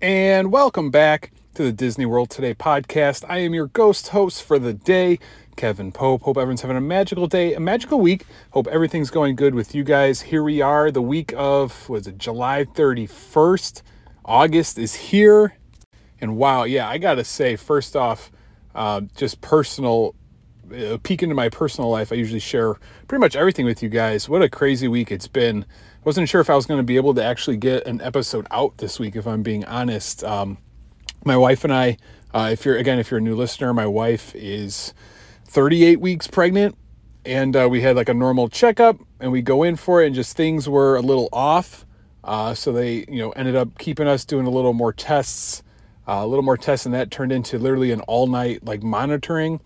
and welcome back to the Disney World Today podcast. I am your ghost host for the day, Kevin Pope. Hope everyone's having a magical day, a magical week. Hope everything's going good with you guys. Here we are, the week of, was it July 31st? August is here. And wow, yeah, I gotta say, first off, uh, just personal, uh, peek into my personal life. I usually share pretty much everything with you guys. What a crazy week it's been. Wasn't sure if I was going to be able to actually get an episode out this week, if I'm being honest. Um, my wife and I, uh, if you're again, if you're a new listener, my wife is 38 weeks pregnant, and uh, we had like a normal checkup, and we go in for it, and just things were a little off. Uh, so they, you know, ended up keeping us doing a little more tests, uh, a little more tests, and that turned into literally an all-night like monitoring.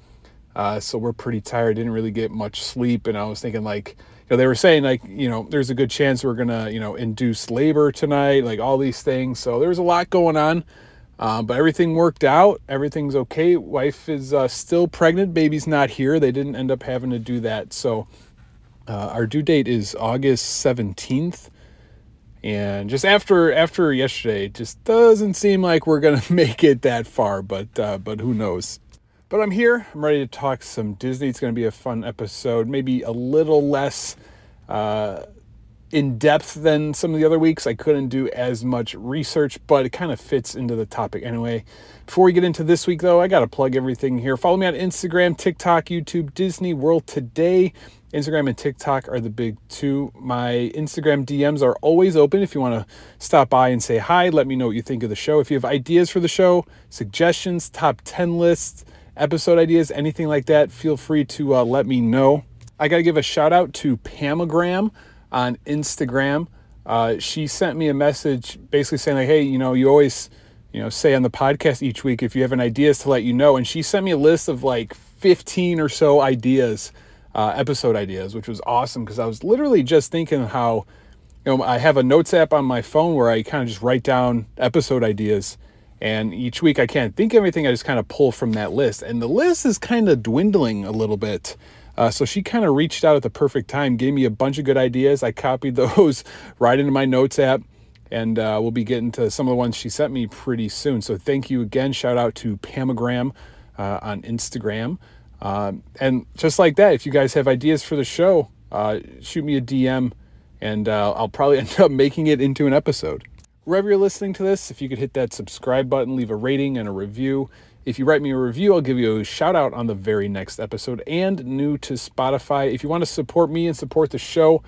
Uh, so we're pretty tired. Didn't really get much sleep, and I was thinking like, know, they were saying like, you know, there's a good chance we're gonna, you know, induce labor tonight, like all these things. So there's a lot going on. Uh, but everything worked out. Everything's okay. Wife is uh, still pregnant. Baby's not here. They didn't end up having to do that. So uh, our due date is August 17th. And just after after yesterday, it just doesn't seem like we're gonna make it that far. But uh, but who knows? But I'm here. I'm ready to talk some Disney. It's gonna be a fun episode. Maybe a little less uh, in depth than some of the other weeks. I couldn't do as much research, but it kind of fits into the topic anyway. Before we get into this week, though, I got to plug everything here. Follow me on Instagram, TikTok, YouTube, Disney World Today. Instagram and TikTok are the big two. My Instagram DMs are always open if you want to stop by and say hi. Let me know what you think of the show. If you have ideas for the show, suggestions, top 10 lists, episode ideas, anything like that, feel free to uh, let me know. I got to give a shout out to Pamagram on Instagram. Uh, she sent me a message basically saying like, hey, you know, you always, you know, say on the podcast each week if you have an ideas to let you know. And she sent me a list of like 15 or so ideas, uh, episode ideas, which was awesome because I was literally just thinking how, you know, I have a notes app on my phone where I kind of just write down episode ideas. And each week I can't think of everything, I just kind of pull from that list. And the list is kind of dwindling a little bit. Uh, so she kind of reached out at the perfect time, gave me a bunch of good ideas. I copied those right into my notes app, and uh, we'll be getting to some of the ones she sent me pretty soon. So thank you again. Shout out to Pamagram uh, on Instagram. Um, and just like that, if you guys have ideas for the show, uh, shoot me a DM, and uh, I'll probably end up making it into an episode. Wherever you're listening to this, if you could hit that subscribe button, leave a rating and a review. If you write me a review, I'll give you a shout out on the very next episode. And new to Spotify, if you want to support me and support the show,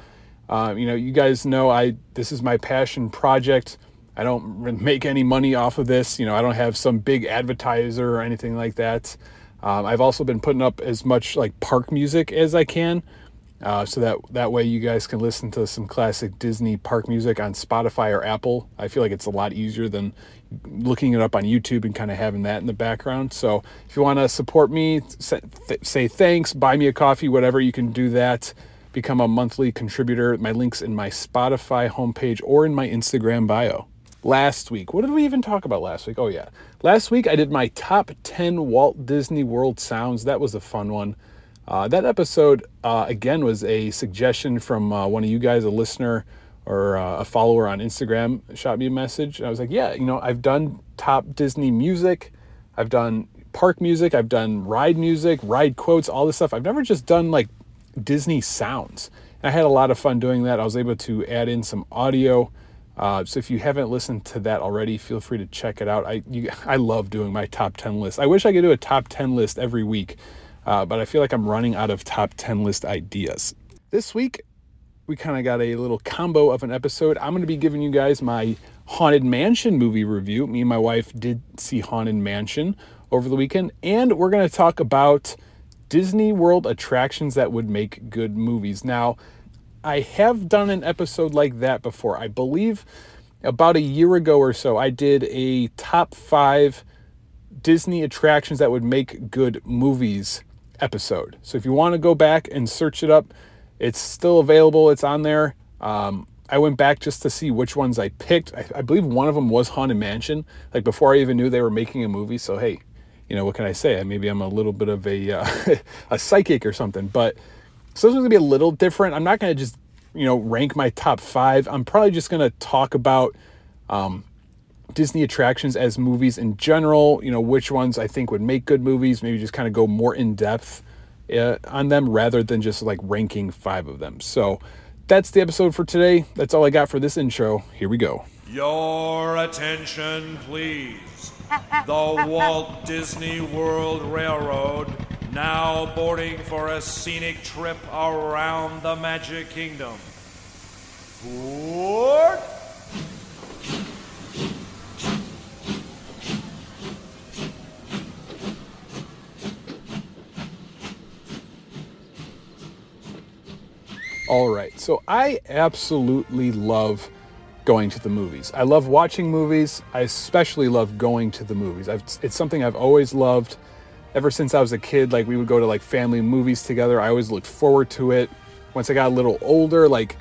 uh, you know, you guys know I this is my passion project. I don't make any money off of this. You know, I don't have some big advertiser or anything like that. Um, I've also been putting up as much like park music as I can. Uh, so that that way you guys can listen to some classic Disney park music on Spotify or Apple. I feel like it's a lot easier than looking it up on YouTube and kind of having that in the background. So if you want to support me, say thanks, buy me a coffee, whatever, you can do that. Become a monthly contributor. My link's in my Spotify homepage or in my Instagram bio. Last week, what did we even talk about last week? Oh, yeah. Last week, I did my top 10 Walt Disney World sounds. That was a fun one. Uh, that episode, uh, again, was a suggestion from uh, one of you guys, a listener or uh, a follower on Instagram, shot me a message. I was like, yeah, you know, I've done top Disney music, I've done park music, I've done ride music, ride quotes, all this stuff. I've never just done like Disney sounds. And I had a lot of fun doing that. I was able to add in some audio. Uh, so if you haven't listened to that already, feel free to check it out. I you, I love doing my top 10 list. I wish I could do a top 10 list every week uh, but I feel like I'm running out of top 10 list ideas. This week, we kind of got a little combo of an episode. I'm going to be giving you guys my Haunted Mansion movie review. Me and my wife did see Haunted Mansion over the weekend, and we're going to talk about Disney World attractions that would make good movies. Now, I have done an episode like that before. I believe about a year ago or so, I did a top five Disney attractions that would make good movies episode. So if you want to go back and search it up, it's still available. It's on there. Um, I went back just to see which ones I picked. I, I, believe one of them was Haunted Mansion, like before I even knew they were making a movie. So hey, you know what can I say? Maybe I'm a little bit of a uh, a psychic or something. But so this one's gonna be a little different. I'm not gonna just you know rank my top five. I'm probably just gonna talk about um, Disney attractions as movies in general, you know, which ones I think would make good movies, maybe just kind of go more in depth uh, on them rather than just like ranking five of them. So that's the episode for today. That's all I got for this intro. Here we go. Your attention, please. The Walt Disney World Railroad now boarding for a scenic trip around the Magic Kingdom. Board! All right. So I absolutely love going to the movies. I love watching movies. I especially love going to the movies. I've, it's something I've always loved ever since I was a kid. Like we would go to like family movies together. I always looked forward to it. Once I got a little older, like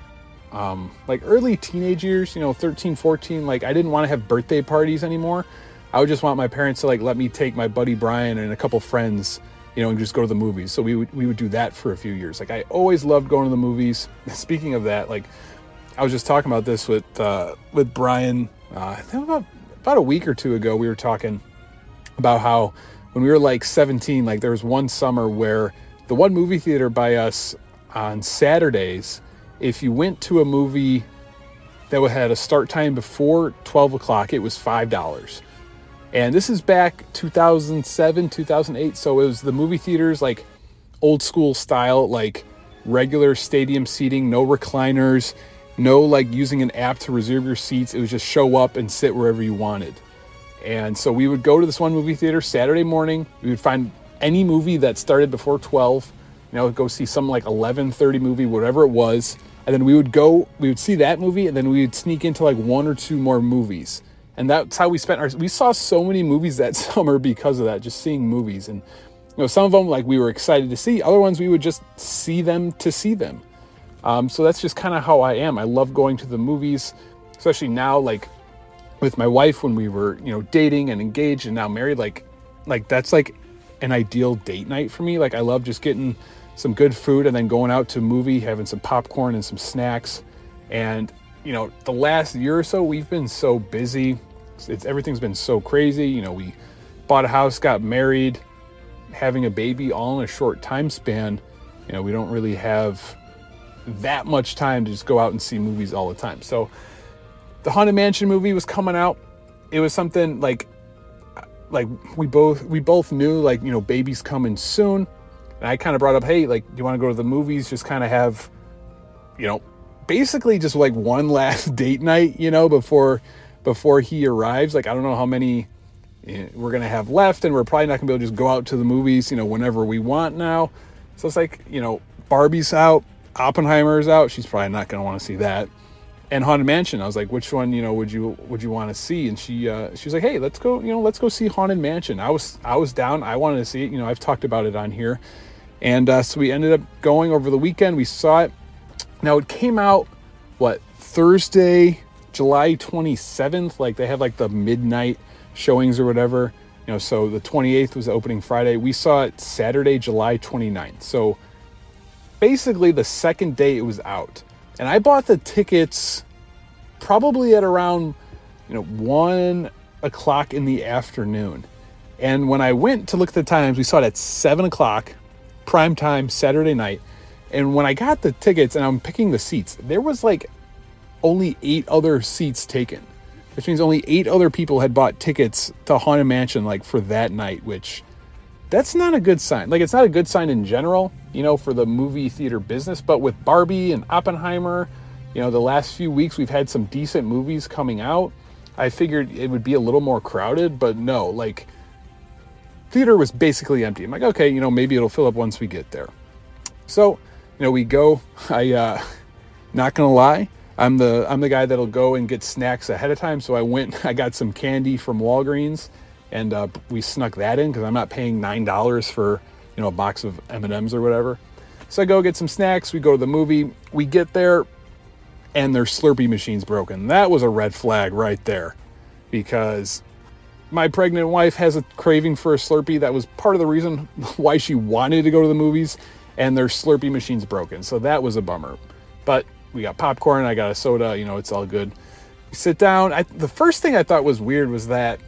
um, like early teenage years, you know, 13, 14, like I didn't want to have birthday parties anymore. I would just want my parents to like let me take my buddy Brian and a couple friends you know, and just go to the movies. So we would we would do that for a few years. Like I always loved going to the movies. Speaking of that, like I was just talking about this with uh, with Brian. Uh, I think about about a week or two ago, we were talking about how when we were like 17, like there was one summer where the one movie theater by us on Saturdays, if you went to a movie that had a start time before 12 o'clock, it was five dollars and this is back 2007, 2008. So it was the movie theaters, like old school style, like regular stadium seating, no recliners, no like using an app to reserve your seats. It was just show up and sit wherever you wanted. And so we would go to this one movie theater Saturday morning. We would find any movie that started before 12, you know, go see some like 11:30 movie, whatever it was. And then we would go, we would see that movie, and then we would sneak into like one or two more movies and that's how we spent our we saw so many movies that summer because of that just seeing movies. And you know some of them like we were excited to see. Other ones we would just see them to see them. Um, so that's just kind of how i am. I love going to the movies especially now like with my wife when we were you know dating and engaged and now married like like that's like an ideal date night for me. Like i love just getting some good food and then going out to movie having some popcorn and some snacks. And you know, the last year or so, we've been so busy. It's, it's, everything's been so crazy. You know, we bought a house, got married, having a baby all in a short time span. You know, we don't really have that much time to just go out and see movies all the time. So, the Haunted Mansion movie was coming out. It was something like, like we both we both knew like you know baby's coming soon, and I kind of brought up, hey, like, do you want to go to the movies? Just kind of have, you know, basically just like one last date night, you know, before before he arrives. Like I don't know how many eh, we're gonna have left, and we're probably not gonna be able to just go out to the movies, you know, whenever we want now. So it's like you know, Barbie's out, Oppenheimer's out. She's probably not gonna want to see that. And Haunted Mansion. I was like, which one, you know, would you would you want to see? And she uh, she was like, hey, let's go, you know, let's go see Haunted Mansion. I was I was down. I wanted to see it. You know, I've talked about it on here. And uh, so we ended up going over the weekend. We saw it now it came out what Thursday, July 27th. Like they have like the midnight showings or whatever. You know, so the 28th was the opening Friday. We saw it Saturday, July 29th. So basically the second day it was out. And I bought the tickets probably at around, you know, one o'clock in the afternoon. And when I went to look at the times, we saw it at seven o'clock, prime time, Saturday night. And when I got the tickets and I'm picking the seats, there was like only eight other seats taken, which means only eight other people had bought tickets to Haunted Mansion like for that night, which that's not a good sign. Like it's not a good sign in general, you know, for the movie theater business, but with Barbie and Oppenheimer, you know, the last few weeks we've had some decent movies coming out. I figured it would be a little more crowded, but no, like theater was basically empty. I'm like, okay, you know, maybe it'll fill up once we get there. So, you know, we go. I uh, not gonna lie, I'm the I'm the guy that'll go and get snacks ahead of time. So I went, I got some candy from Walgreens, and uh, we snuck that in because I'm not paying nine dollars for you know a box of M and M's or whatever. So I go get some snacks. We go to the movie. We get there, and their Slurpee machine's broken. That was a red flag right there, because my pregnant wife has a craving for a Slurpee. That was part of the reason why she wanted to go to the movies and their Slurpee machine's broken. So that was a bummer. But we got popcorn, I got a soda, you know, it's all good. You sit down. I, the first thing I thought was weird was that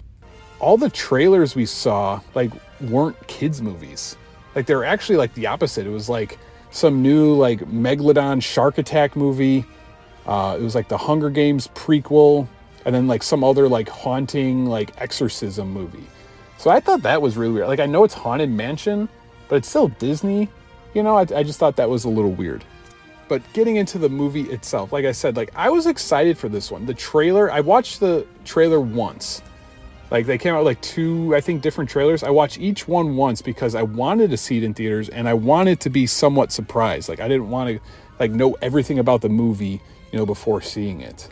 all the trailers we saw like weren't kids movies. Like they were actually like the opposite. It was like some new like megalodon shark attack movie. Uh, it was like the Hunger Games prequel, and then like some other like haunting like exorcism movie. So I thought that was really weird. Like I know it's haunted mansion, but it's still Disney. You know, I, I just thought that was a little weird. But getting into the movie itself, like I said, like I was excited for this one. The trailer, I watched the trailer once. Like they came out like two, I think, different trailers. I watched each one once because I wanted to see it in theaters and I wanted to be somewhat surprised. Like I didn't want to like know everything about the movie, you know, before seeing it.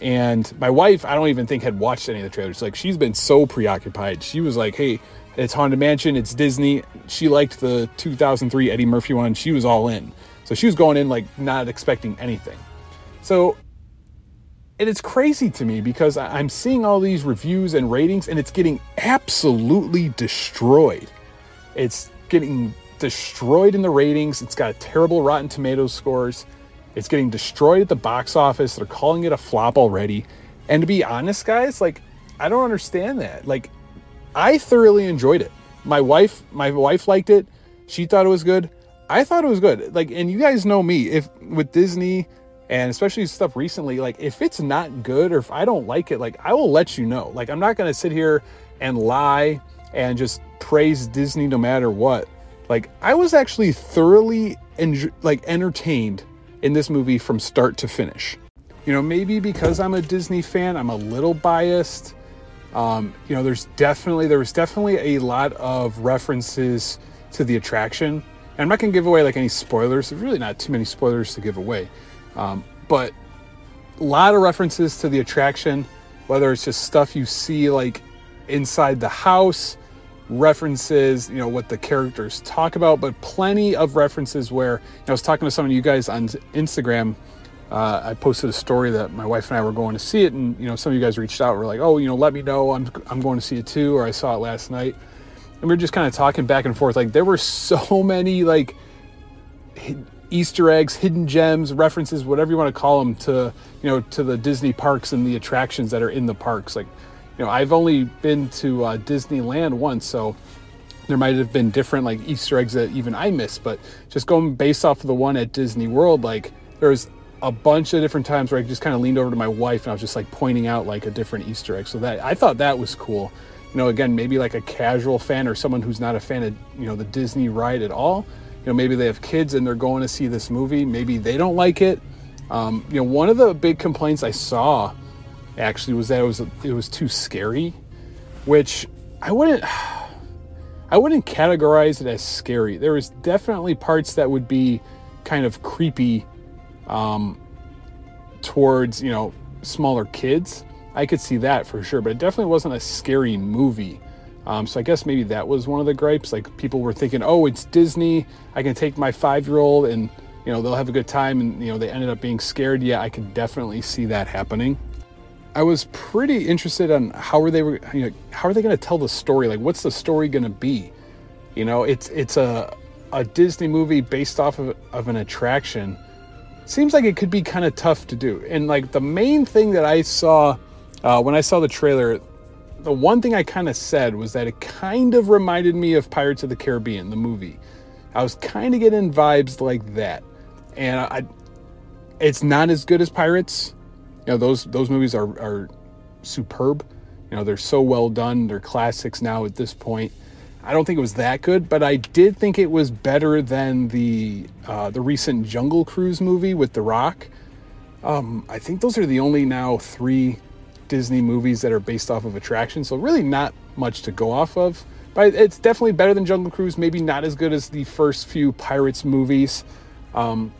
And my wife, I don't even think had watched any of the trailers. Like she's been so preoccupied. She was like, "Hey, it's Haunted Mansion. It's Disney." She liked the 2003 Eddie Murphy one. She was all in. So she was going in like not expecting anything. So and it's crazy to me because I'm seeing all these reviews and ratings and it's getting absolutely destroyed. It's getting destroyed in the ratings. It's got terrible Rotten Tomatoes scores. It's getting destroyed at the box office. They're calling it a flop already. And to be honest, guys, like I don't understand that. Like I thoroughly enjoyed it. My wife, my wife liked it. She thought it was good. I thought it was good. Like, and you guys know me, if with Disney and especially stuff recently, like if it's not good or if I don't like it, like I will let you know. Like, I'm not gonna sit here and lie and just praise Disney no matter what. Like, I was actually thoroughly en- like entertained in this movie from start to finish. You know, maybe because I'm a Disney fan, I'm a little biased. Um, you know, there's definitely there was definitely a lot of references to the attraction and I'm not to give away like any spoilers. There's really not too many spoilers to give away. Um, but a lot of references to the attraction, whether it's just stuff you see like inside the house, references, you know, what the characters talk about, but plenty of references where you know, I was talking to some of you guys on Instagram. Uh, I posted a story that my wife and I were going to see it, and you know, some of you guys reached out. Were like, "Oh, you know, let me know. I'm I'm going to see it too," or I saw it last night and we are just kind of talking back and forth. Like there were so many like Easter eggs, hidden gems, references, whatever you want to call them, to you know to the Disney parks and the attractions that are in the parks. Like you know, I've only been to uh, Disneyland once, so there might have been different like Easter eggs that even I missed. But just going based off of the one at Disney World, like there's a bunch of different times where I just kind of leaned over to my wife and I was just like pointing out like a different Easter egg. So that I thought that was cool you know, again, maybe like a casual fan or someone who's not a fan of, you know, the Disney ride at all. You know, maybe they have kids and they're going to see this movie. Maybe they don't like it. Um, you know, one of the big complaints I saw actually was that it was it was too scary, which I wouldn't I wouldn't categorize it as scary. There was definitely parts that would be kind of creepy um, towards you know smaller kids. I could see that for sure, but it definitely wasn't a scary movie. Um, so I guess maybe that was one of the gripes. Like people were thinking, oh, it's Disney. I can take my five-year-old and you know they'll have a good time, and you know they ended up being scared. Yeah, I could definitely see that happening. I was pretty interested on how are they were, you know, how are they going to tell the story? Like, what's the story going to be? You know, it's it's a a Disney movie based off of, of an attraction. Seems like it could be kind of tough to do. And like the main thing that I saw uh, when I saw the trailer, the one thing I kind of said was that it kind of reminded me of Pirates of the Caribbean, the movie. I was kind of getting vibes like that, and I, it's not as good as Pirates. You know, those those movies are are superb. You know, they're so well done. They're classics now at this point. I don't think it was that good, but I did think it was better than the uh, the recent Jungle Cruise movie with The Rock. Um, I think those are the only now three Disney movies that are based off of attractions. So really not much to go off of. But it's definitely better than Jungle Cruise. Maybe not as good as the first few Pirates movies. Um,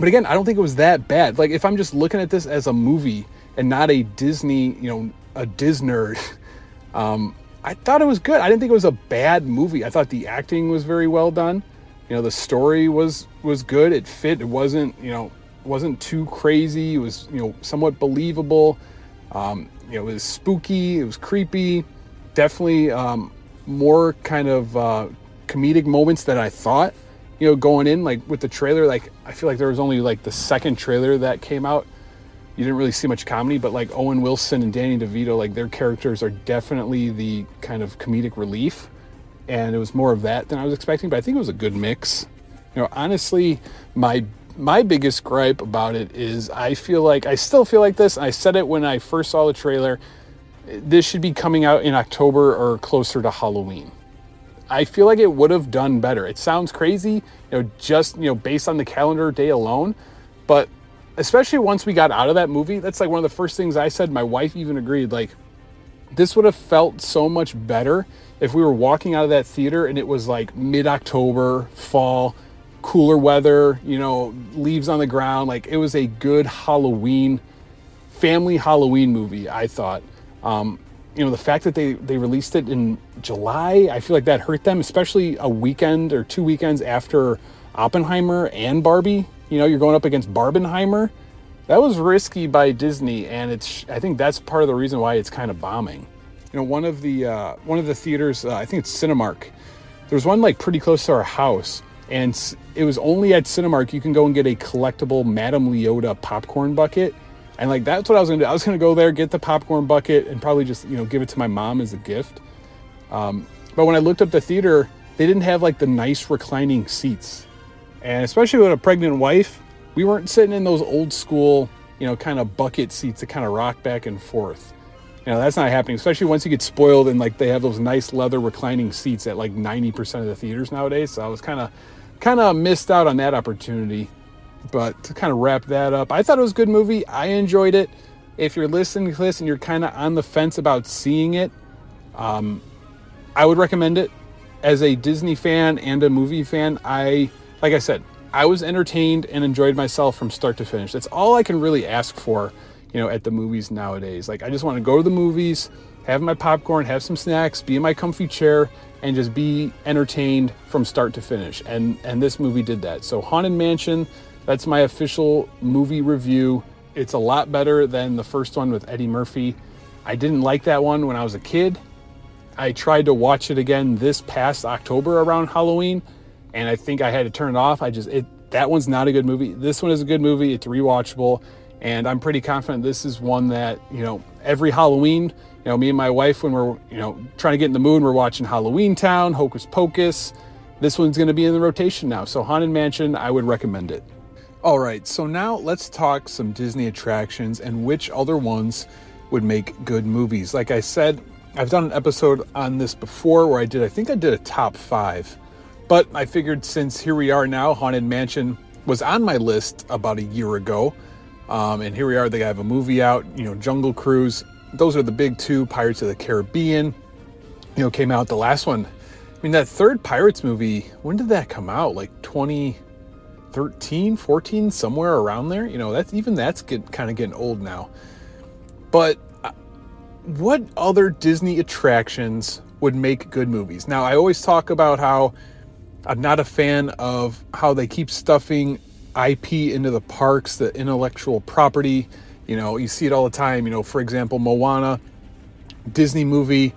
but again, I don't think it was that bad. Like if I'm just looking at this as a movie and not a Disney, you know, a Disney, um, I thought it was good. I didn't think it was a bad movie. I thought the acting was very well done. You know, the story was was good. It fit. It wasn't, you know, wasn't too crazy. It was, you know, somewhat believable. Um, you know, it was spooky, it was creepy, definitely um, more kind of uh, comedic moments than I thought. You know, going in like with the trailer, like I feel like there was only like the second trailer that came out you didn't really see much comedy, but like Owen Wilson and Danny DeVito, like their characters are definitely the kind of comedic relief. And it was more of that than I was expecting, but I think it was a good mix. You know, honestly, my my biggest gripe about it is I feel like I still feel like this. I said it when I first saw the trailer. This should be coming out in October or closer to Halloween. I feel like it would have done better. It sounds crazy, you know, just you know, based on the calendar day alone, but especially once we got out of that movie, that's like one of the first things I said. My wife even agreed. Like, this would have felt so much better if we were walking out of that theater and it was like mid October, fall, cooler weather, you know, leaves on the ground. Like, it was a good Halloween, family Halloween movie, I thought. Um, you know, the fact that they, they released it in July, I feel like that hurt them, especially a weekend or two weekends after Oppenheimer and Barbie you know, you're going up against Barbenheimer. That was risky by Disney, and it's. I think that's part of the reason why it's kind of bombing. You know, one of the uh, one of the theaters, uh, I think it's Cinemark. There's one like pretty close to our house, and it was only at Cinemark you can go and get a collectible Madame Leota popcorn bucket. And like that's what I was gonna do. I was gonna go there, get the popcorn bucket, and probably just you know give it to my mom as a gift. Um, but when I looked up the theater, they didn't have like the nice reclining seats. And especially with a pregnant wife, we weren't sitting in those old school, you know, kind of bucket seats that kind of rock back and forth. You know, that's not happening, especially once you get spoiled and like they have those nice leather reclining seats at like 90% of the theaters nowadays. So I was kind of kind of missed out on that opportunity. But to kind of wrap that up, I thought it was a good movie. I enjoyed it. If you're listening to this and you're kind of on the fence about seeing it, um, I would recommend it. As a Disney fan and a movie fan, I like I said, I was entertained and enjoyed myself from start to finish. That's all I can really ask for, you know, at the movies nowadays. Like I just want to go to the movies, have my popcorn, have some snacks, be in my comfy chair and just be entertained from start to finish. And and this movie did that. So Haunted Mansion, that's my official movie review. It's a lot better than the first one with Eddie Murphy. I didn't like that one when I was a kid. I tried to watch it again this past October around Halloween and I think I had to turn it off. I just it that one's not a good movie. This one is a good movie. It's rewatchable, and I'm pretty confident this is one that you know every Halloween. You know, me and my wife when we're you know trying to get in the mood, we're watching Halloween Town, Hocus Pocus. This one's going to be in the rotation now. So Haunted Mansion, I would recommend it. All right, so now let's talk some Disney attractions and which other ones would make good movies. Like I said, I've done an episode on this before where I did, I think I did a top five but I figured since here we are now, Haunted Mansion was on my list about a year ago. Um, and here we are, they have a movie out, you know, Jungle Cruise. Those are the big two. Pirates of the Caribbean, you know, came out. The last one, I mean, that third Pirates movie, when did that come out? Like 2013, 14, somewhere around there? You know, that's even that's get, kind of getting old now. But uh, what other Disney attractions would make good movies? Now, I always talk about how I'm not a fan of how they keep stuffing IP into the parks, the intellectual property. You know, you see it all the time. You know, for example, Moana, Disney movie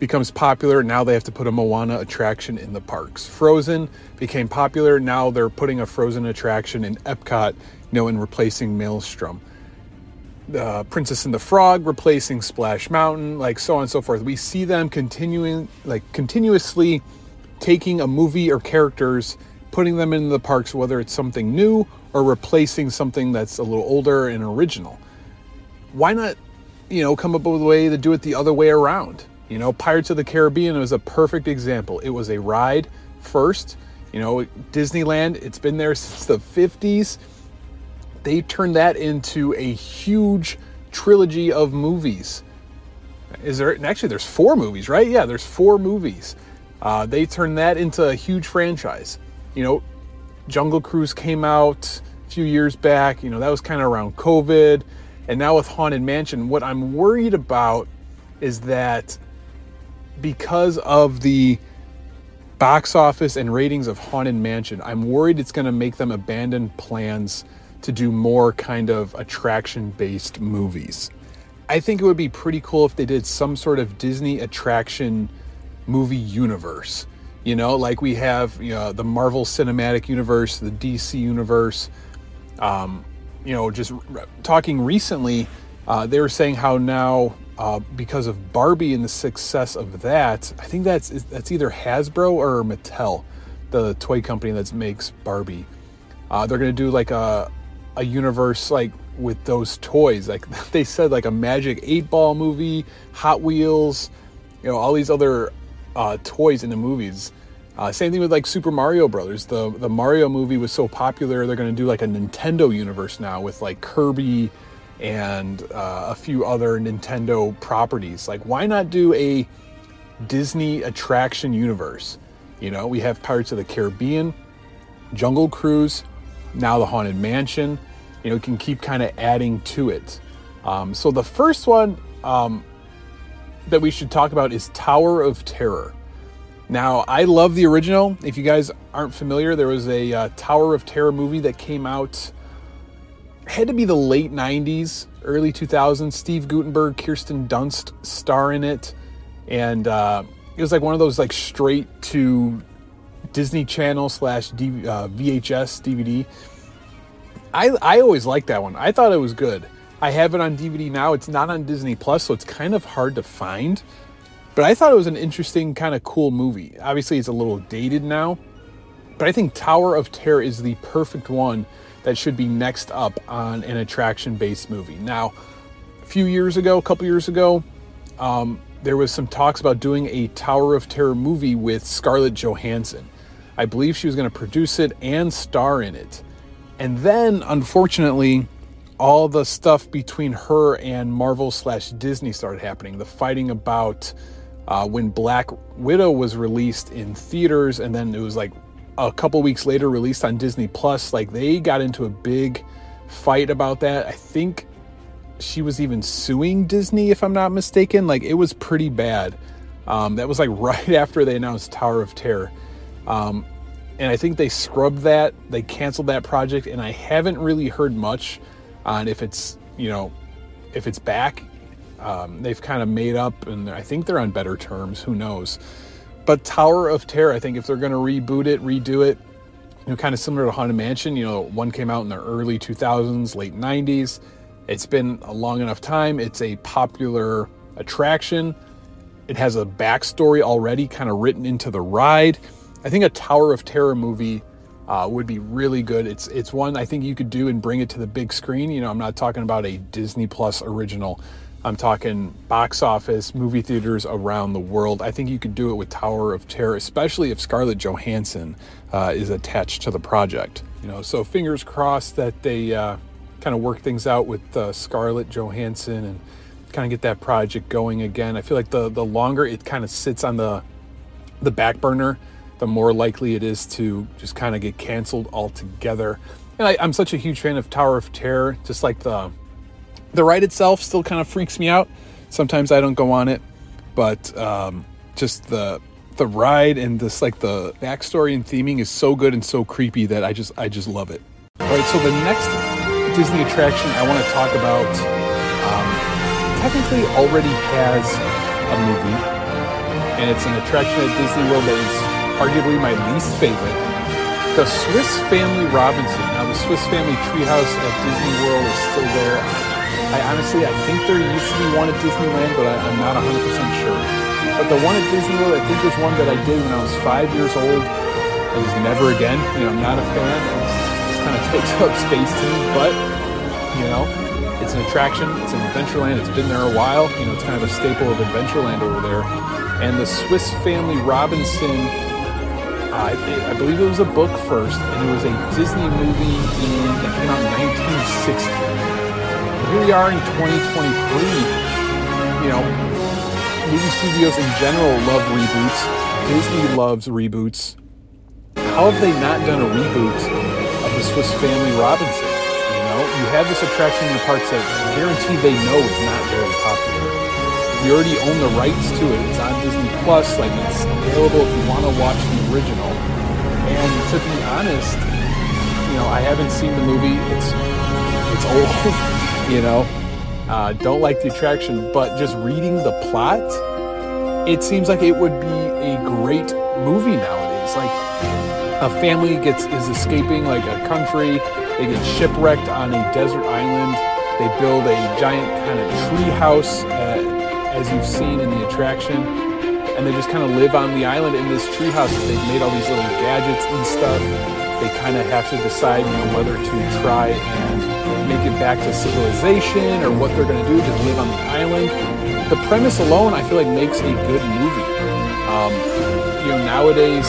becomes popular. Now they have to put a Moana attraction in the parks. Frozen became popular. Now they're putting a Frozen attraction in Epcot, you know, and replacing Maelstrom. Uh, Princess and the Frog replacing Splash Mountain, like so on and so forth. We see them continuing, like continuously taking a movie or characters, putting them into the parks, whether it's something new or replacing something that's a little older and original. Why not, you know, come up with a way to do it the other way around? You know, Pirates of the Caribbean was a perfect example. It was a ride first. You know, Disneyland, it's been there since the 50s. They turned that into a huge trilogy of movies. Is there actually there's four movies, right? Yeah, there's four movies. Uh, they turned that into a huge franchise. You know, Jungle Cruise came out a few years back. You know, that was kind of around COVID. And now with Haunted Mansion, what I'm worried about is that because of the box office and ratings of Haunted Mansion, I'm worried it's going to make them abandon plans to do more kind of attraction based movies. I think it would be pretty cool if they did some sort of Disney attraction movie universe. You know, like we have you know, the Marvel Cinematic Universe, the DC Universe. Um, you know, just r- talking recently, uh, they were saying how now uh, because of Barbie and the success of that, I think that's that's either Hasbro or Mattel, the toy company that makes Barbie. Uh, they're gonna do like a a universe like with those toys. Like they said, like a Magic Eight Ball movie, Hot Wheels, you know, all these other uh, toys in the movies. Uh, same thing with like Super Mario Brothers. The the Mario movie was so popular, they're going to do like a Nintendo universe now with like Kirby and uh, a few other Nintendo properties. Like, why not do a Disney attraction universe? You know, we have Pirates of the Caribbean, Jungle Cruise, now the Haunted Mansion. You know, we can keep kind of adding to it. Um, so the first one um, that we should talk about is Tower of Terror. Now, I love the original. If you guys aren't familiar, there was a uh, Tower of Terror movie that came out had to be the late 90s, early 2000s. Steve Guttenberg, Kirsten Dunst star in it. And uh, it was like one of those like straight to Disney Channel slash uh, VHS DVD. I, I always liked that one. I thought it was good. I have it on DVD now. It's not on Disney Plus, so it's kind of hard to find. But I thought it was an interesting, kind of cool movie. Obviously, it's a little dated now. But I think Tower of Terror is the perfect one that should be next up on an attraction based movie. Now, a few years ago, a couple years ago, um, there was some talks about doing a Tower of Terror movie with Scarlett Johansson. I believe she was going to produce it and star in it. And then, unfortunately, all the stuff between her and Marvel slash Disney started happening. The fighting about uh, when Black Widow was released in theaters, and then it was like a couple weeks later released on Disney Plus. Like they got into a big fight about that. I think she was even suing Disney, if I'm not mistaken. Like it was pretty bad. Um, that was like right after they announced Tower of Terror. Um, and I think they scrubbed that, they canceled that project, and I haven't really heard much on if it's, you know, if it's back. Um, they've kind of made up, and I think they're on better terms. Who knows? But Tower of Terror, I think if they're going to reboot it, redo it, you know, kind of similar to Haunted Mansion, you know, one came out in the early 2000s, late 90s. It's been a long enough time. It's a popular attraction. It has a backstory already kind of written into the ride. I think a Tower of Terror movie uh, would be really good. It's it's one I think you could do and bring it to the big screen. You know, I'm not talking about a Disney Plus original. I'm talking box office, movie theaters around the world. I think you could do it with Tower of Terror, especially if Scarlett Johansson uh, is attached to the project. You know, so fingers crossed that they uh, kind of work things out with uh, Scarlett Johansson and kind of get that project going again. I feel like the the longer it kind of sits on the the back burner, the more likely it is to just kind of get canceled altogether. And I, I'm such a huge fan of Tower of Terror, just like the the ride itself still kind of freaks me out. Sometimes I don't go on it, but um, just the the ride and this like the backstory and theming is so good and so creepy that I just I just love it. All right, so the next Disney attraction I want to talk about um, technically already has a movie, and it's an attraction at Disney World that is arguably my least favorite. The Swiss Family Robinson. Now, the Swiss Family Treehouse at Disney World is still there. I honestly, I think there used to be one at Disneyland, but I, am not 100% sure. But the one at Disney World, I think was one that I did when I was five years old. It was never again. You know, I'm not a fan. It kind of takes up space to me, but, you know, it's an attraction. It's an Adventureland. It's been there a while. You know, it's kind of a staple of Adventureland over there. And the Swiss Family Robinson I, I, believe it was a book first, and it was a Disney movie in, that came out in 1960 here we are in 2023. You know, movie studios in general love reboots. Disney loves reboots. How have they not done a reboot of the Swiss Family Robinson? You know, you have this attraction in the parks that guarantee they know is not. You already own the rights to it. It's on Disney Plus. Like it's available if you want to watch the original. And to be honest, you know, I haven't seen the movie. It's it's old. you know. Uh, don't like the attraction, but just reading the plot, it seems like it would be a great movie nowadays. Like, a family gets is escaping like a country. They get shipwrecked on a desert island. They build a giant kind of tree house, uh, as you've seen in the attraction, and they just kind of live on the island in this tree house. They've made all these little gadgets and stuff. They kind of have to decide, you know, whether to try and make it back to civilization or what they're going to do, just live on the island. The premise alone, I feel like, makes a good movie. Um, you know, nowadays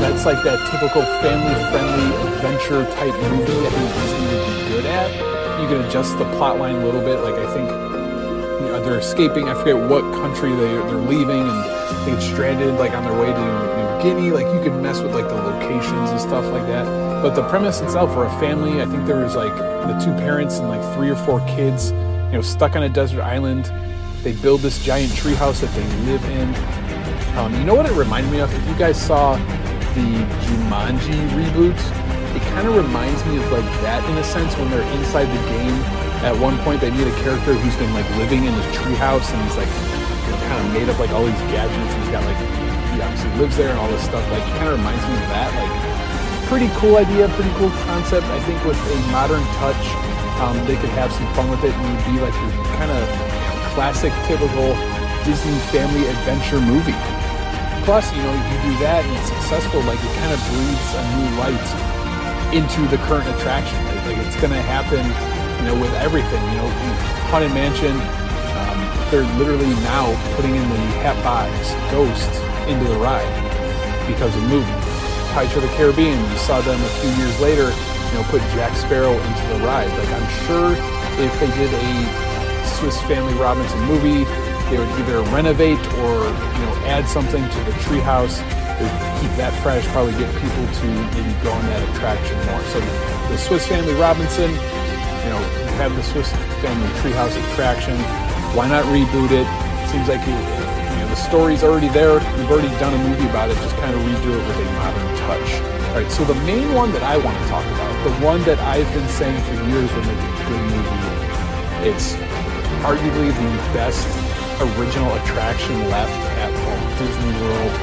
that's like that typical family-friendly adventure type movie I Disney would be good at. You can adjust the plot line a little bit. Like I think they're escaping. I forget what country they they're leaving, and they get stranded like on their way to New Guinea. Like you can mess with like the locations and stuff like that. But the premise itself, for a family, I think there was like the two parents and like three or four kids, you know, stuck on a desert island. They build this giant treehouse that they live in. Um, you know what it reminded me of? If you guys saw the Jumanji reboot, it kind of reminds me of like that in a sense when they're inside the game. At one point, they meet a character who's been like living in his treehouse and he's like kind of made up like all these gadgets. And he's got like he obviously lives there and all this stuff. Like it kind of reminds me of that. Like pretty cool idea, pretty cool concept. I think with a modern touch, um, they could have some fun with it and be like a kind of classic, typical Disney family adventure movie plus, you know, you do that and it's successful, like it kind of breathes a new light into the current attraction. Like it's to happen, know, with everything. You know, Haunted Mansion, um, they're literally now putting in the Hat Hatbox Ghost into the ride because of the movie. Pirates of the Caribbean, you saw them a few years later, you know, put Jack Sparrow into the ride. Like I'm sure if they did a Swiss Family Robinson movie, they would either renovate or you know add something to the treehouse to keep that fresh. Probably get people to maybe go on that attraction more. So the Swiss Family Robinson, you know, you have the Swiss Family Treehouse attraction. Why not reboot it? Seems like you, you know the story's already there. You've already done a movie about it. Just kind of redo it with a modern touch. All right. So the main one that I want to talk about, the one that I've been saying for years would make a good movie, it's arguably the best original attraction left at Walt Disney World,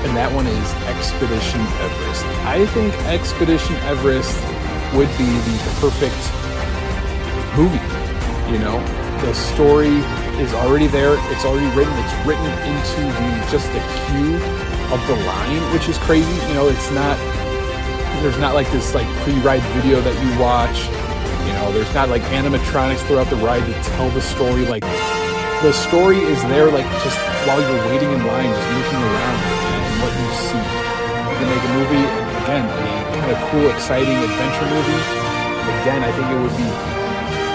and that one is Expedition Everest. I think Expedition Everest would be the perfect movie. You know, the story is already there. It's already written. It's written into the just the queue of the line, which is crazy. You know, it's not. There's not like this like pre-ride video that you watch. You know, there's not like animatronics throughout the ride to tell the story. Like the story is there, like just while you're waiting in line, just looking around and what you see. You can make a movie, again, a kind of cool, exciting adventure movie. Again, I think it would be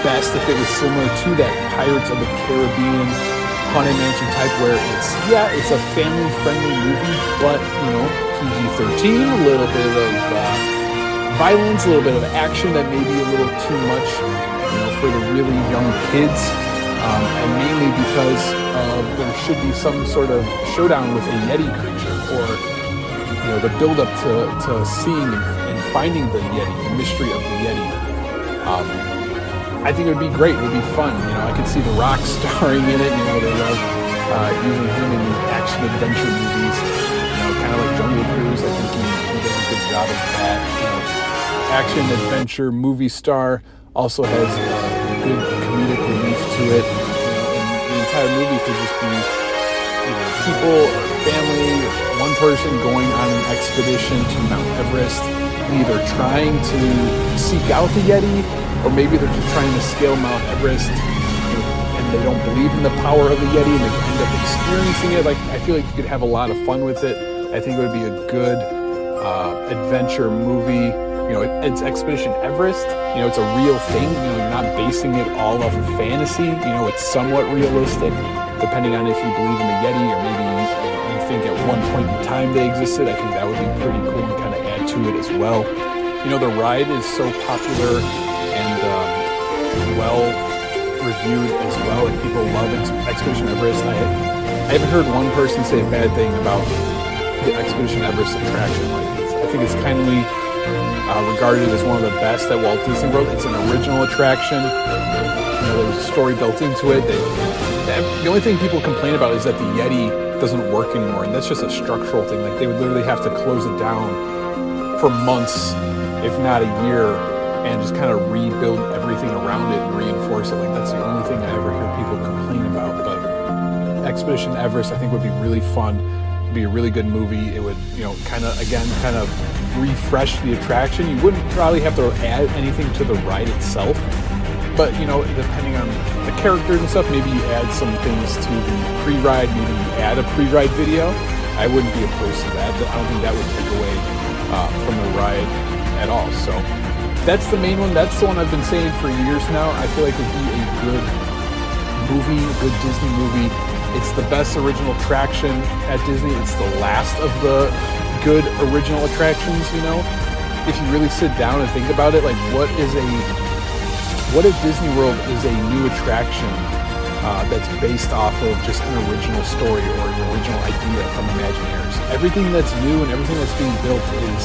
best if it was similar to that Pirates of the Caribbean Haunted Mansion type, where it's yeah, it's a family-friendly movie, but you know, PG-13, a little bit of uh, violence, a little bit of action that may be a little too much, you know, for the really young kids um, and mainly because of there should be some sort of showdown with a Yeti creature, or you know, the build-up to, to seeing and, and finding the Yeti, the mystery of the Yeti. Um, I think it would be great. It would be fun. You know, I could see The Rock starring in it. You know, they love uh, using him in action adventure movies. You know, kind of like Jungle Cruise. I think he, he does a good job of that. You know, action adventure movie star also has uh, good comedic relief to it. You know, and the entire movie could just be you know, people or family or one person going on an expedition to Mount Everest, either trying to seek out the Yeti, or maybe they're just trying to scale Mount Everest and they don't believe in the power of the Yeti and they end up experiencing it. Like I feel like you could have a lot of fun with it. I think it would be a good uh, adventure movie you know, it's Expedition Everest. You know, it's a real thing. You know, you're not basing it all off of fantasy. You know, it's somewhat realistic, depending on if you believe in the Yeti or maybe think at one point in time they existed. I think that would be pretty cool and kind of add to it as well. You know, the ride is so popular and um, well reviewed as well, and people love Expedition Everest. I, I haven't heard one person say a bad thing about the Expedition Everest attraction. Like, I think it's kindly uh, regarded as one of the best at Walt Disney World. It's an original attraction. You know, there's a story built into it. That, the only thing people complain about is that the Yeti doesn't work anymore, and that's just a structural thing. Like they would literally have to close it down for months, if not a year, and just kind of rebuild everything around it and reinforce it. Like that's the only thing I ever hear people complain about. But Expedition Everest, I think, would be really fun. It'd be a really good movie. It would, you know, kind of again, kind of refresh the attraction. You wouldn't probably have to add anything to the ride itself, but you know, depending on the characters and stuff, maybe you add some things to the pre-ride. Maybe you add a pre-ride video. I wouldn't be opposed to that. I don't think that would take away uh, from the ride at all. So that's the main one. That's the one I've been saying for years now. I feel like it would be a good movie, a good Disney movie. It's the best original attraction at Disney. It's the last of the good original attractions, you know. If you really sit down and think about it, like what is a what if Disney World is a new attraction uh, that's based off of just an original story or an original idea from Imagineers? Everything that's new and everything that's being built is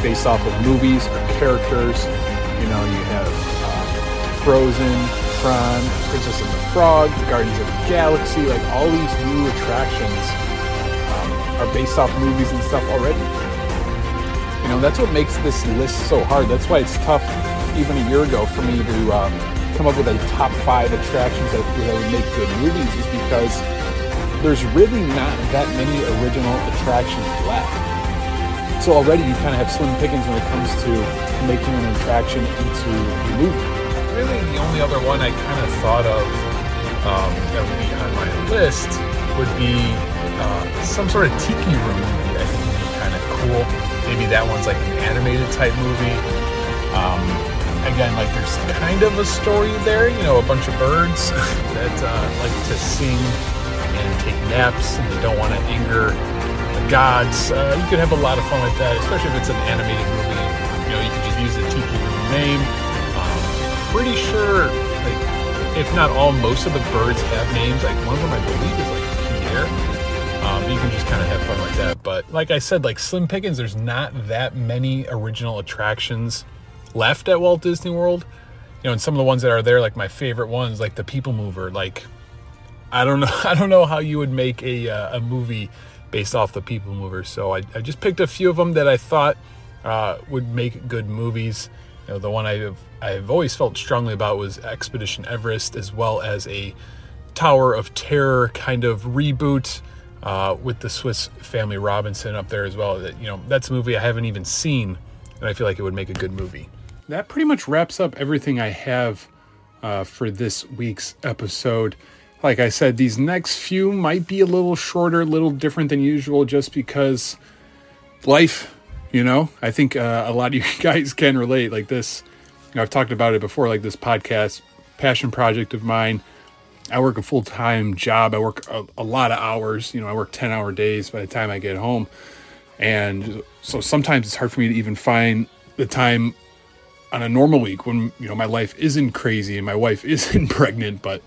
based off of movies or characters. You know, you have um, Frozen, Tron, Princess and the Frog, Guardians of the Galaxy, like all these new attractions are based off movies and stuff already. You know, that's what makes this list so hard. That's why it's tough, even a year ago, for me to uh, come up with a top five attractions that, that would make good movies, is because there's really not that many original attractions left. So already you kind of have slim pickings when it comes to making an attraction into a movie. Really, the only other one I kind of thought of um, that would be on my list would be uh, some sort of tiki room movie. I think would be kind of cool. Maybe that one's like an animated type movie. Um, again, like there's kind of a story there. You know, a bunch of birds that uh, like to sing and take naps, and they don't want to anger the gods. Uh, you could have a lot of fun with that, especially if it's an animated movie. You know, you could just use the tiki room name. Um, pretty sure, like, if not all, most of the birds have names. Like one of them, I believe, is like Pierre. You can just kind of have fun like that. But like I said, like slim pickings, there's not that many original attractions left at Walt Disney World. You know, and some of the ones that are there, like my favorite ones, like the People Mover. Like, I don't know, I don't know how you would make a uh, a movie based off the People Mover. So I, I just picked a few of them that I thought uh, would make good movies. You know, the one I've I've always felt strongly about was Expedition Everest, as well as a Tower of Terror kind of reboot uh, with the Swiss Family Robinson up there as well. That you know, that's a movie I haven't even seen, and I feel like it would make a good movie. That pretty much wraps up everything I have uh, for this week's episode. Like I said, these next few might be a little shorter, a little different than usual, just because life, you know. I think uh, a lot of you guys can relate. Like this, I've talked about it before. Like this podcast, passion project of mine. I work a full time job. I work a, a lot of hours. You know, I work ten hour days by the time I get home, and so sometimes it's hard for me to even find the time on a normal week when you know my life isn't crazy and my wife isn't pregnant, but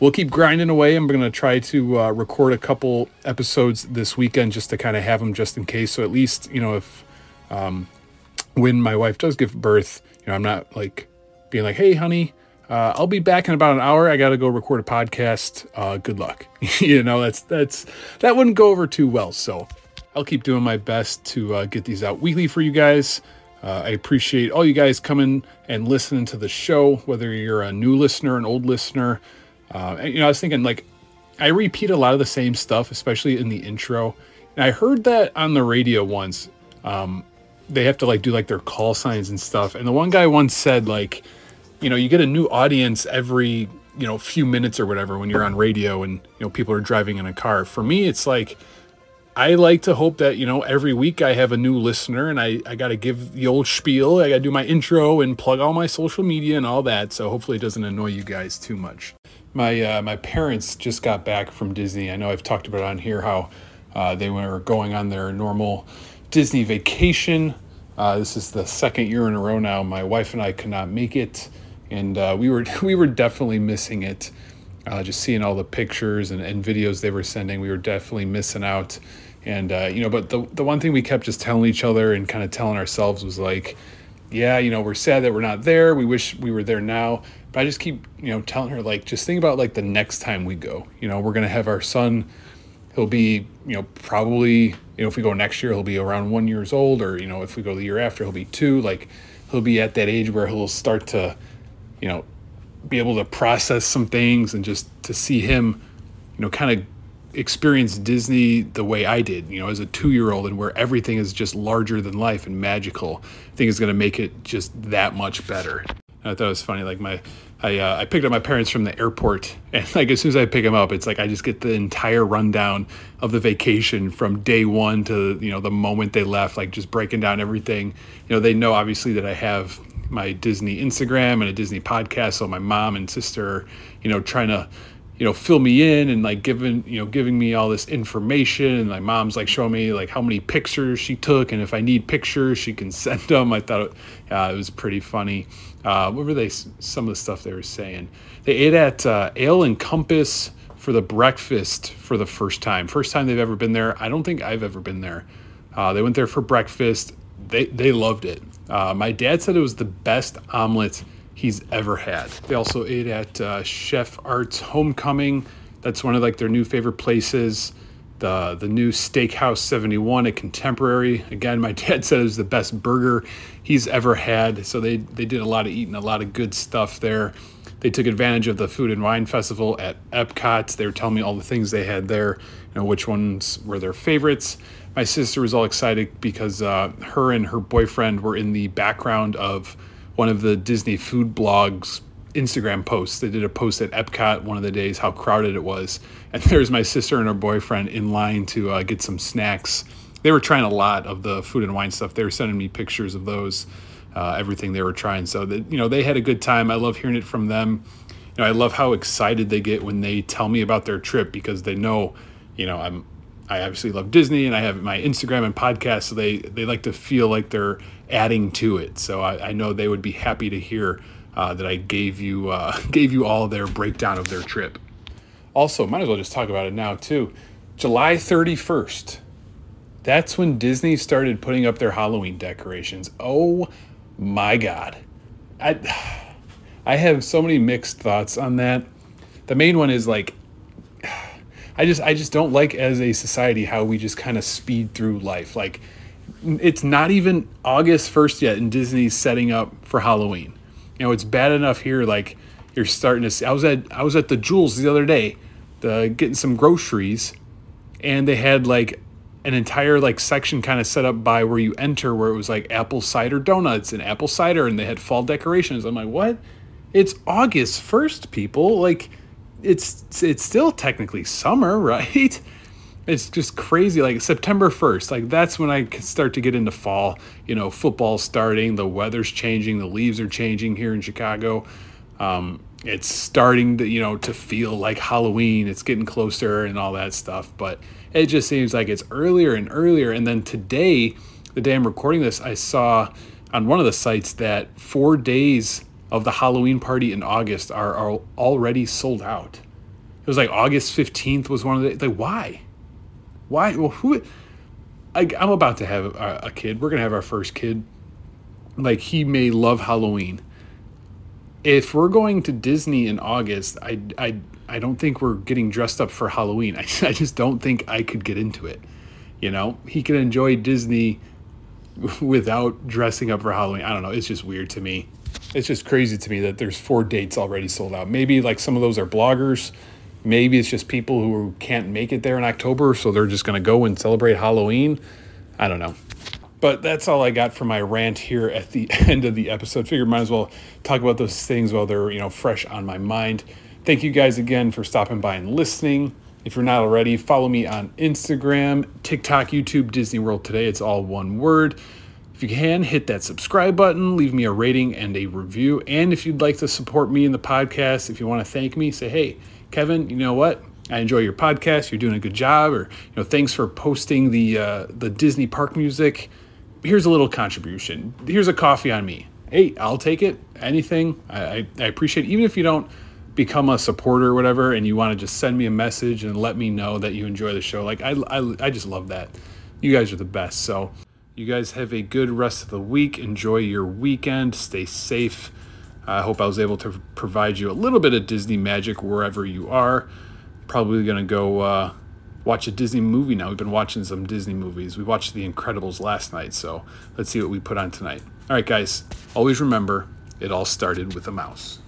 we'll keep grinding away. I'm going to try to uh, record a couple episodes this weekend just to kind of have them just in case. So at least, you know, if um, when my wife does give birth, you know, I'm not like being like, hey, honey, uh, I'll be back in about an hour. I got to go record a podcast. Uh, good luck. you know, that's, that's, that wouldn't go over too well. So I'll keep doing my best to uh, get these out weekly for you guys. Uh, I appreciate all you guys coming and listening to the show, whether you're a new listener, an old listener. Uh, and, you know, I was thinking like I repeat a lot of the same stuff, especially in the intro. And I heard that on the radio once. Um, they have to like do like their call signs and stuff. And the one guy once said like, you know, you get a new audience every you know few minutes or whatever when you're on radio and you know people are driving in a car. For me, it's like I like to hope that, you know, every week I have a new listener and I, I got to give the old spiel. I got to do my intro and plug all my social media and all that. So hopefully it doesn't annoy you guys too much. My, uh, my parents just got back from Disney. I know I've talked about on here how uh, they were going on their normal Disney vacation. Uh, this is the second year in a row now. My wife and I could not make it, and uh, we were we were definitely missing it. Uh, just seeing all the pictures and, and videos they were sending, we were definitely missing out. And uh, you know, but the the one thing we kept just telling each other and kind of telling ourselves was like, yeah, you know, we're sad that we're not there. We wish we were there now. But I just keep, you know, telling her like, just think about like the next time we go. You know, we're gonna have our son. He'll be, you know, probably you know, if we go next year, he'll be around one years old, or you know, if we go the year after, he'll be two. Like he'll be at that age where he'll start to, you know, be able to process some things and just to see him, you know, kind of experience Disney the way I did, you know, as a two year old, and where everything is just larger than life and magical. I think is going to make it just that much better. I thought it was funny. Like my, I uh, I picked up my parents from the airport, and like as soon as I pick them up, it's like I just get the entire rundown of the vacation from day one to you know the moment they left, like just breaking down everything. You know, they know obviously that I have my Disney Instagram and a Disney podcast, so my mom and sister, you know, trying to you know fill me in and like giving you know giving me all this information. And my mom's like showing me like how many pictures she took and if i need pictures she can send them i thought it, uh, it was pretty funny. Uh, what were they some of the stuff they were saying? They ate at uh, ale and compass for the breakfast for the first time. First time they've ever been there. I don't think i've ever been there. Uh, they went there for breakfast. They, they loved it uh, my dad said it was the best omelet he's ever had. They also ate at uh, Chef Art's Homecoming. That's one of like their new favorite places. The the new Steakhouse 71 at Contemporary. Again, my dad said it was the best burger he's ever had. So they they did a lot of eating, a lot of good stuff there. They took advantage of the Food and Wine Festival at Epcot. They were telling me all the things they had there, you know, which ones were their favorites. My sister was all excited because uh, her and her boyfriend were in the background of one of the Disney Food Blog's Instagram posts. They did a post at Epcot one of the days how crowded it was, and there's my sister and her boyfriend in line to uh, get some snacks. They were trying a lot of the food and wine stuff. They were sending me pictures of those, uh, everything they were trying. So that you know they had a good time. I love hearing it from them. You know, I love how excited they get when they tell me about their trip because they know, you know, I'm I obviously love Disney and I have my Instagram and podcast, so they they like to feel like they're adding to it. So I, I know they would be happy to hear uh, that I gave you uh, gave you all their breakdown of their trip. Also, might as well just talk about it now too. July 31st. That's when Disney started putting up their Halloween decorations. Oh my god. I I have so many mixed thoughts on that. The main one is like I just I just don't like as a society how we just kind of speed through life. Like it's not even August 1st yet and Disney's setting up for Halloween. You know, it's bad enough here like you're starting to see I was at I was at the Jewel's the other day, the getting some groceries and they had like an entire like section kind of set up by where you enter where it was like apple cider donuts and apple cider and they had fall decorations. I'm like, "What? It's August 1st, people." Like it's it's still technically summer, right? It's just crazy. Like September 1st, like that's when I start to get into fall. You know, football starting, the weather's changing, the leaves are changing here in Chicago. Um, it's starting to, you know, to feel like Halloween. It's getting closer and all that stuff. But it just seems like it's earlier and earlier. And then today, the day I'm recording this, I saw on one of the sites that four days of the Halloween party in August are, are already sold out. It was like August 15th was one of the like why? Why? Well, who I, I'm about to have a, a kid. We're going to have our first kid. Like he may love Halloween. If we're going to Disney in August, I I I don't think we're getting dressed up for Halloween. I, I just don't think I could get into it. You know, he can enjoy Disney without dressing up for Halloween. I don't know. It's just weird to me it's just crazy to me that there's four dates already sold out. Maybe like some of those are bloggers. Maybe it's just people who can't make it there in October, so they're just going to go and celebrate Halloween. I don't know. But that's all I got for my rant here at the end of the episode. Figure might as well talk about those things while they're, you know, fresh on my mind. Thank you guys again for stopping by and listening. If you're not already, follow me on Instagram, TikTok, YouTube, Disney World Today. It's all one word. If you can, hit that subscribe button, leave me a rating and a review. And if you'd like to support me in the podcast, if you want to thank me, say, hey, Kevin, you know what? I enjoy your podcast. You're doing a good job. Or, you know, thanks for posting the uh, the Disney park music. Here's a little contribution. Here's a coffee on me. Hey, I'll take it. Anything. I, I appreciate it. Even if you don't become a supporter or whatever and you want to just send me a message and let me know that you enjoy the show. Like, I, I, I just love that. You guys are the best. So, you guys have a good rest of the week. Enjoy your weekend. Stay safe. I hope I was able to provide you a little bit of Disney magic wherever you are. Probably going to go uh, watch a Disney movie now. We've been watching some Disney movies. We watched The Incredibles last night, so let's see what we put on tonight. All right, guys, always remember it all started with a mouse.